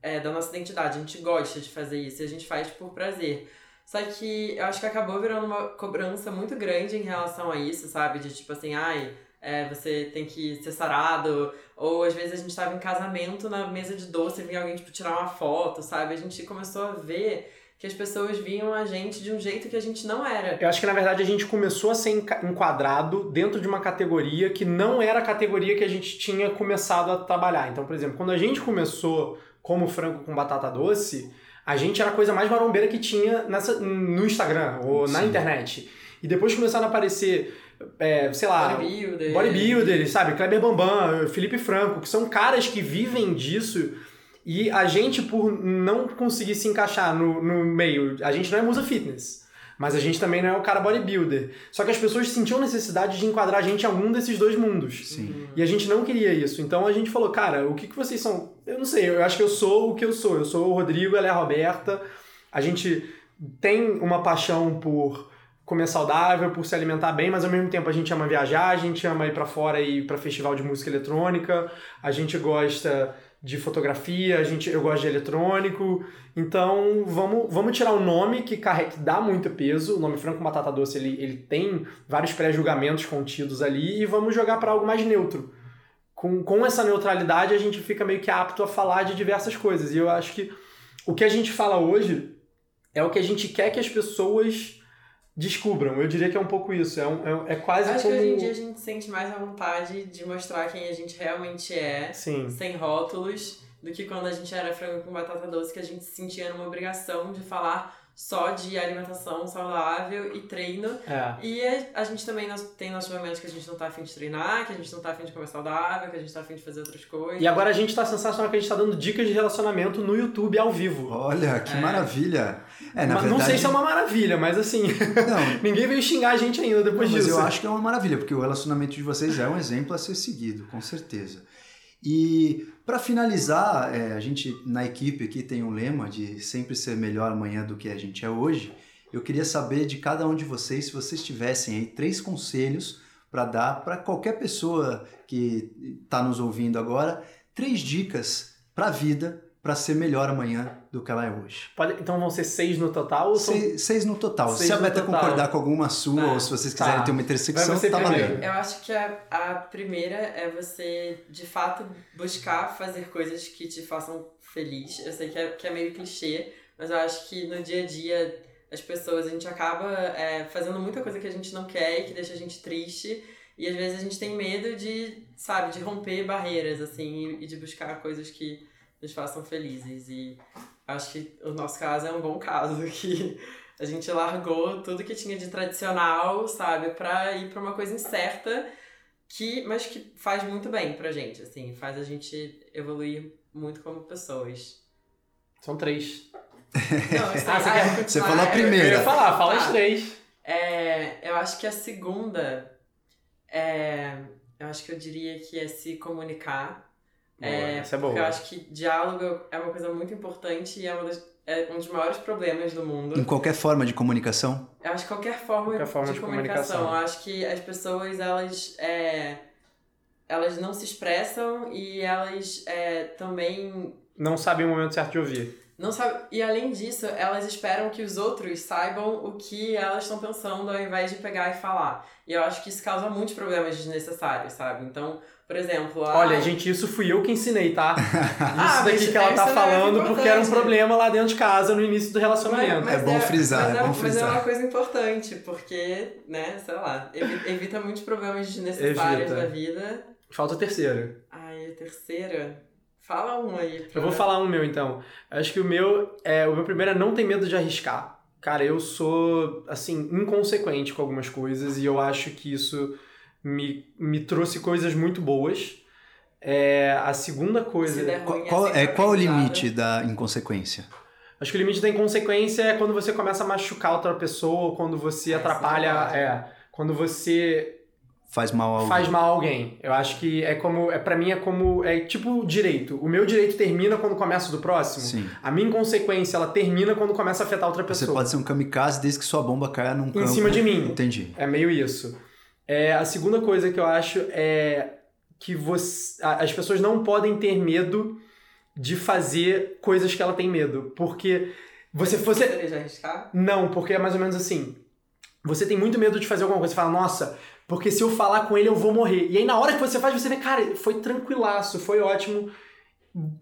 é, da nossa identidade, a gente gosta de fazer isso e a gente faz por prazer. Só que eu acho que acabou virando uma cobrança muito grande em relação a isso, sabe? De tipo assim, ai, é, você tem que ser sarado. Ou às vezes a gente tava em casamento na mesa de doce e vinha alguém, tipo, tirar uma foto, sabe? A gente começou a ver que as pessoas viam a gente de um jeito que a gente não era. Eu acho que na verdade a gente começou a ser enquadrado dentro de uma categoria que não era a categoria que a gente tinha começado a trabalhar. Então, por exemplo, quando a gente começou como frango com batata doce, a gente era a coisa mais marombeira que tinha nessa, no Instagram ou na Sim. internet. E depois começaram a aparecer, é, sei lá, Bodybuilder. bodybuilders, sabe? Kleber Bambam, Felipe Franco, que são caras que vivem disso e a gente, por não conseguir se encaixar no, no meio, a gente não é musa fitness. Mas a gente também não é o cara bodybuilder. Só que as pessoas sentiam necessidade de enquadrar a gente em algum desses dois mundos. Sim. E a gente não queria isso. Então a gente falou, cara, o que, que vocês são? Eu não sei, eu acho que eu sou o que eu sou. Eu sou o Rodrigo, ela é a Roberta. A gente tem uma paixão por comer saudável, por se alimentar bem, mas ao mesmo tempo a gente ama viajar, a gente ama ir para fora e ir para festival de música eletrônica, a gente gosta de fotografia, a gente, eu gosto de eletrônico. Então, vamos, vamos tirar o nome que, que dá muito peso. O nome Franco Batata Doce, ele, ele tem vários pré-julgamentos contidos ali e vamos jogar para algo mais neutro. Com, com essa neutralidade, a gente fica meio que apto a falar de diversas coisas. E eu acho que o que a gente fala hoje é o que a gente quer que as pessoas descubram. Eu diria que é um pouco isso. É, um, é, é quase Acho como... que hoje em dia a gente sente mais a vontade de mostrar quem a gente realmente é, Sim. sem rótulos, do que quando a gente era frango com batata doce, que a gente se sentia numa obrigação de falar só de alimentação saudável e treino. É. E a gente também tem nossos momentos que a gente não tá afim de treinar, que a gente não tá afim de comer saudável, que a gente tá afim de fazer outras coisas. E agora a gente tá sensacional que a gente tá dando dicas de relacionamento no YouTube ao vivo. Olha, que É. maravilha. É, na Mas verdade... Não sei se é uma maravilha, mas assim, Não, ninguém veio xingar a gente ainda depois Não, mas disso. eu acho que é uma maravilha, porque o relacionamento de vocês é um exemplo a ser seguido, com certeza. E para finalizar, é, a gente na equipe aqui tem um lema de sempre ser melhor amanhã do que a gente é hoje. Eu queria saber de cada um de vocês, se vocês tivessem aí três conselhos para dar para qualquer pessoa que está nos ouvindo agora, três dicas para a vida para ser melhor amanhã do que ela é hoje. Pode- Então vão ser seis no total? Ou são... Seis, seis no total. Seis se a Beta total. concordar com alguma sua, Tá. ou se vocês Tá. quiserem ter uma intersecção, você tá valendo. Eu acho que a, a primeira é você, de fato, buscar fazer coisas que te façam feliz. Eu sei que é, que é meio clichê, mas eu acho que no dia a dia as pessoas, a gente acaba é, fazendo muita coisa que a gente não quer e que deixa a gente triste. E às vezes a gente tem medo de, sabe, de romper barreiras, assim, e, e de buscar coisas que nos façam felizes. E acho que o nosso caso é um bom caso, que a gente largou tudo que tinha de tradicional, sabe, pra ir pra uma coisa incerta, que, mas que faz muito bem pra gente, assim, faz a gente evoluir muito como pessoas. São três. Não, sei, Ah, você ah, quer- você falou a primeira. Eu ia falar, fala Tá. as três. É, eu acho que a segunda é. Eu acho que eu diria que é se comunicar. É, essa é Porque eu boa. acho que diálogo é uma coisa muito importante e é, uma das- é um dos maiores problemas do mundo. Em qualquer forma de comunicação? Eu acho que qualquer forma, Qualquer forma de, de comunicação. comunicação. Eu acho que as pessoas, elas, é, elas não se expressam e elas é, também Não sabem o momento certo de ouvir. Não sabem. E além disso, elas esperam que os outros saibam o que elas estão pensando ao invés de pegar e falar. E eu acho que isso causa muitos problemas desnecessários, sabe? Então, por exemplo... a- Olha, gente, isso fui eu que ensinei, tá? Isso Ah, daqui mas que ela tá é falando porque era um problema lá dentro de casa no início do relacionamento. É bom frisar, mas é bom Mas é frisar. uma coisa importante, porque, né, sei lá, evi- evita muitos problemas desnecessários Evita. da vida. Falta o terceiro. Ai, a terceira. Fala um aí. pra- Eu vou falar um meu então. Acho que o meu é o meu primeiro é não ter medo de arriscar. Cara, eu sou assim inconsequente com algumas coisas e eu acho que isso me, me trouxe coisas muito boas. É, a segunda coisa, Qual, ruim, qual- é, qual o aprendizado. limite da inconsequência? acho que o limite da inconsequência é quando você começa a machucar outra pessoa, ou quando você É, atrapalha, é é, quando você Faz mal ao faz mal a alguém. Eu acho que é como, é para mim é como é tipo direito. O meu direito termina quando começa o do próximo. Sim. A minha inconsequência, ela termina quando começa a afetar outra Você pessoa. pode ser um kamikaze desde que sua bomba caia num campo. cima de mim. Entendi. É meio isso. É, a segunda coisa que eu acho é que você, a- as pessoas não podem ter medo de fazer coisas que ela tem medo. Porque você, você, não, porque é mais ou menos assim. Você tem muito medo de fazer alguma coisa. Você fala, nossa, porque se eu falar com ele eu vou morrer. E aí na hora que você faz, você vê, cara, foi tranquilaço, foi ótimo.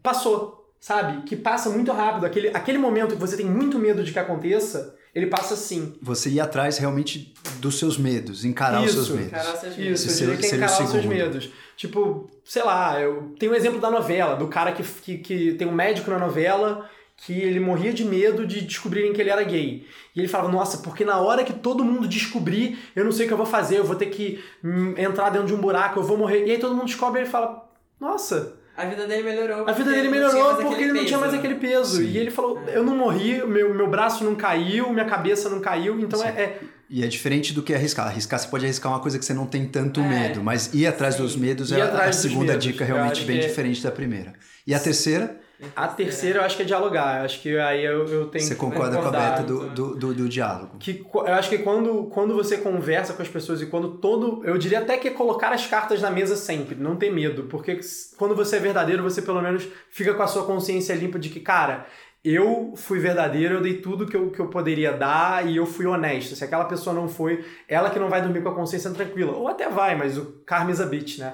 Passou, sabe? Que passa muito rápido. Aquele, aquele momento que você tem muito medo de que aconteça, ele passa assim. Você ir atrás realmente dos seus medos, encarar os Isso, seus medos. Encarar seus Isso, medos. diria que é encarar os seus medos. Tipo, sei lá, eu tenho um exemplo da novela, do cara que, que, que tem um médico na novela que ele morria de medo de descobrirem que ele era gay. E ele falava, nossa, porque na hora que todo mundo descobrir, eu não sei o que eu vou fazer, eu vou ter que hum, entrar dentro de um buraco, eu vou morrer. E aí todo mundo descobre e ele fala, nossa, A vida dele melhorou. A vida dele melhorou porque ele não tinha mais aquele peso. Sim. E ele falou: é. eu não morri, meu, meu braço não caiu, minha cabeça não caiu, então é, é, E é diferente do que arriscar. Arriscar, você pode arriscar uma coisa que você não tem tanto é. medo, mas ir atrás Sim. dos medos é a, a segunda medos. dica realmente bem diferente da primeira. E a terceira? A terceira eu acho que é dialogar. Eu acho que aí eu, eu tenho Você concorda com a Beta do, do, do, do, diálogo? Que, eu acho que quando, quando você conversa com as pessoas e quando todo. Eu diria até que é colocar as cartas na mesa sempre, não ter medo. Porque quando você é verdadeiro, você pelo menos fica com a sua consciência limpa de que, cara, eu fui verdadeiro, eu dei tudo que eu, que eu poderia dar e eu fui honesto. Se aquela pessoa não foi, ela que não vai dormir com a consciência tranquila. Ou até vai, mas o karma is a bitch, né?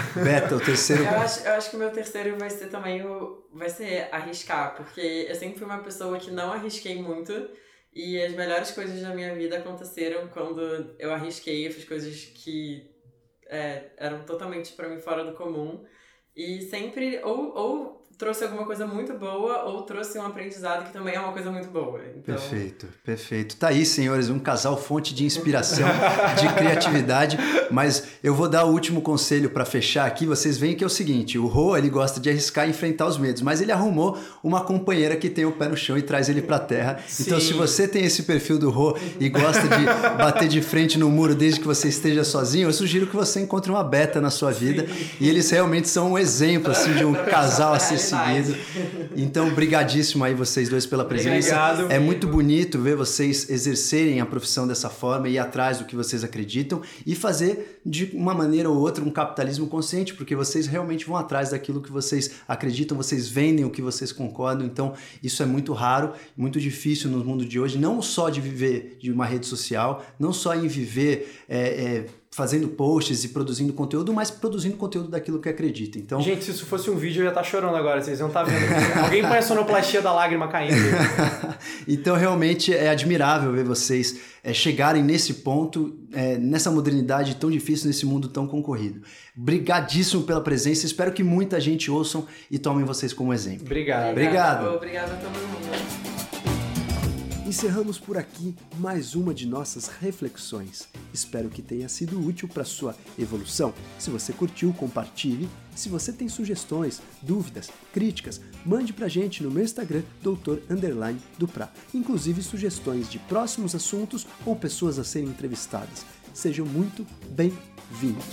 Beta, o terceiro. eu, acho, eu acho que o meu terceiro vai ser também o. Vai ser arriscar, porque eu sempre fui uma pessoa que não arrisquei muito. E as melhores coisas da minha vida aconteceram quando eu arrisquei, eu fiz coisas que é, eram totalmente para mim fora do comum. E sempre, ou, ou trouxe alguma coisa muito boa ou trouxe um aprendizado que também é uma coisa muito boa. Então... Perfeito, perfeito. Tá aí, senhores, um casal fonte de inspiração, de criatividade. Mas eu vou dar o último conselho para fechar aqui. Vocês veem que é o seguinte: o Ro ele gosta de arriscar e enfrentar os medos, mas ele arrumou uma companheira que tem o pé no chão e traz ele para terra. Sim. Então, se você tem esse perfil do Ro e gosta de bater de frente no muro desde que você esteja sozinho, eu sugiro que você encontre uma beta na sua vida. Sim. E eles realmente são um exemplo assim de um casal assim seguido. Então, brigadíssimo aí vocês dois pela presença. Obrigado. É muito bonito ver vocês exercerem a profissão dessa forma e ir atrás do que vocês acreditam e fazer de uma maneira ou outra um capitalismo consciente, porque vocês realmente vão atrás daquilo que vocês acreditam, vocês vendem o que vocês concordam. Então, isso é muito raro, muito difícil no mundo de hoje, não só de viver de uma rede social, não só em viver é, é, fazendo posts e produzindo conteúdo, mas produzindo conteúdo daquilo que acredita. Então, gente, se isso fosse um vídeo eu ia estar tá chorando agora, vocês não tá vendo. Alguém põe a sonoplastia da lágrima caindo. então, realmente é admirável ver vocês é, chegarem nesse ponto, é, nessa modernidade tão difícil, nesse mundo tão concorrido. Brigadíssimo pela presença, espero que muita gente ouçam e tomem vocês como exemplo. Obrigado. Obrigado. Obrigado a todo mundo. Encerramos por aqui mais uma de nossas reflexões. Espero que tenha sido útil para sua evolução. Se você curtiu, compartilhe. Se você tem sugestões, dúvidas, críticas, mande pra gente no meu Instagram, doutor underline Dupra. Inclusive sugestões de próximos assuntos ou pessoas a serem entrevistadas. Sejam muito bem-vindos.